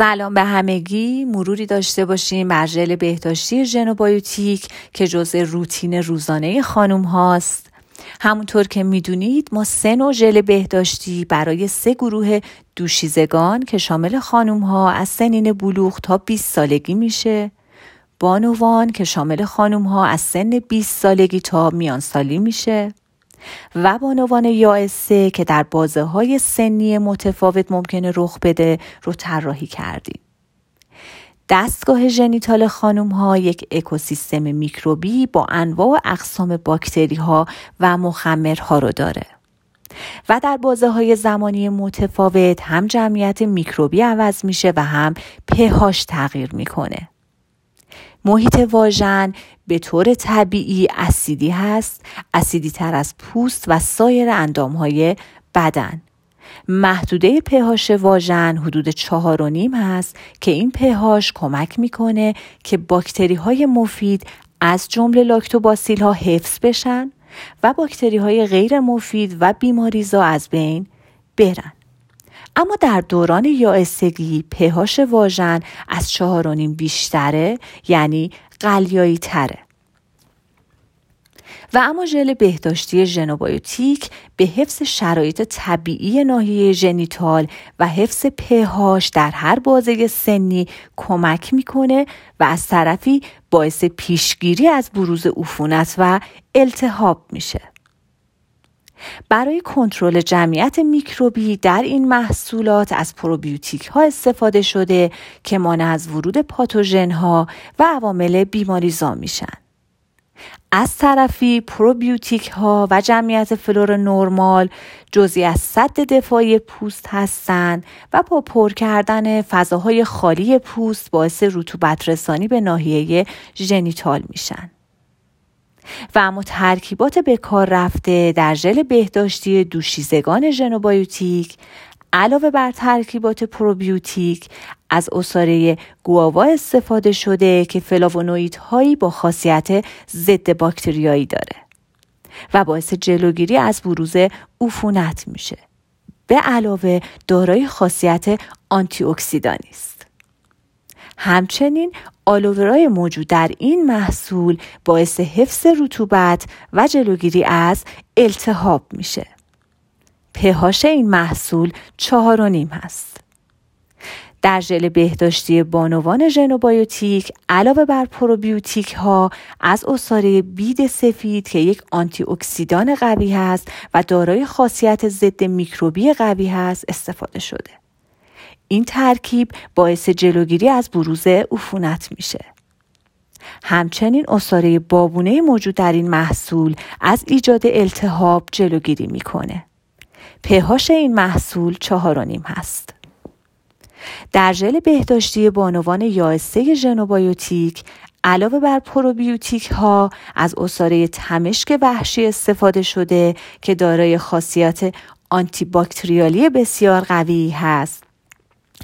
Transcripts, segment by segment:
سلام به همگی. مروری داشته باشیم. بر ژل بهداشتی ژنوبایوتیک که جزء روتین روزانه خانم هاست. همونطور که می‌دونید ما سه نوع ژل بهداشتی برای سه گروه دوشیزگان که شامل خانم ها از سنین بلوغ تا 20 سالگی میشه. بانوان که شامل خانم ها از سن 20 سالگی تا میان سالی میشه. و بانوان یائسه که در بازه های سنی متفاوت ممکنه رخ بده رو طراحی کردیم. دستگاه ژنیتال خانم ها یک اکوسیستم میکروبی با انواع و اقسام باکتری ها و مخمرها رو داره. و در بازه های زمانی متفاوت هم جمعیت میکروبی عوض میشه و هم پهاش تغییر می‌کنه. محیط واژن به طور طبیعی اسیدی هست اسیدی تر از پوست و سایر اندام های بدن. محدوده پهاش واژن حدود چهار و نیم هست که این پهاش کمک می‌کنه که باکتری های مفید از جمله لاکتوباسیل ها حفظ بشن و باکتری های غیر مفید و بیماریزا از بین برن. اما در دوران یائسگی پهاش واژن از چهار و نیم بیشتره یعنی قلیایی تره و اما ژل بهداشتی ژنوبایوتیک به حفظ شرایط طبیعی ناحیه ژنیتال و حفظ پهاش در هر بازه سنی کمک می‌کنه و از طرفی باعث پیشگیری از بروز عفونت و التهاب میشه. برای کنترل جمعیت میکروبی در این محصولات از پروبیوتیک ها استفاده شده که مانع از ورود پاتوژن ها و عوامل بیماریزا میشن. از طرفی پروبیوتیک ها و جمعیت فلور نرمال جزی از سد دفاعی پوست هستند و با پر کردن فضاهای خالی پوست باعث رطوبت رسانی به ناحیه ژنیتال میشن. و اما ترکیبات به کار رفته در ژل بهداشتی دوشیزگان ژنوبایوتیک علاوه بر ترکیبات پروبیوتیک از اصاره گواوا استفاده شده که فلاونوئید هایی با خاصیت ضد باکتریایی داره و باعث جلوگیری از بروز عفونت میشه. به علاوه دارای خاصیت آنتی است. همچنین آلوورای موجود در این محصول باعث حفظ رطوبت و جلوگیری از التهاب میشه pH این محصول چهار و نیم هست. در ژل بهداشتی بانوان ژنوبایوتیک علاوه بر پروبیوتیک ها از عصاره بید سفید که یک آنتی اکسیدان قوی هست و دارای خاصیت ضد میکروبی قوی هست استفاده شده. این ترکیب باعث جلوگیری از بروز عفونت میشه. همچنین عصاره بابونه موجود در این محصول از ایجاد التهاب جلوگیری می‌کنه. pH این محصول چهار و نیم هست. در ژل بهداشتی بانوان یائسه ژنوبایوتیک علاوه بر پروبیوتیک ها از عصاره تمشک وحشی استفاده شده که دارای خاصیت آنتی باکتریالی بسیار قوی هست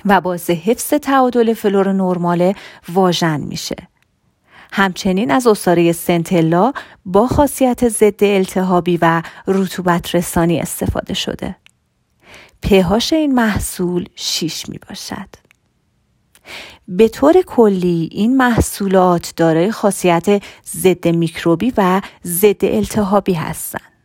و باعث حفظ تعادل فلور نرمال واژن میشه. همچنین از اصاره سنتلا با خاصیت ضد التهابی و رطوبت رسانی استفاده شده. پهاش این محصول 6 می باشد. به طور کلی این محصولات دارای خاصیت ضد میکروبی و ضد التهابی هستند.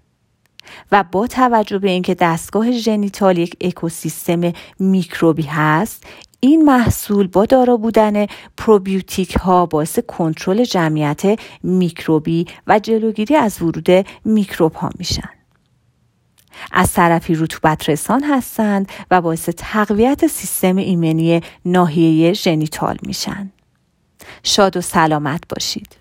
و با توجه به اینکه دستگاه ژنیتال یک اکوسیستم میکروبی هست این محصول با دارا بودن پروبیوتیک ها باعث کنترل جمعیت میکروبی و جلوگیری از ورود میکروب ها میشن. از طرفی رطوبت رسان هستند و باعث تقویت سیستم ایمنی ناحیه ژنیتال میشن. شاد و سلامت باشید.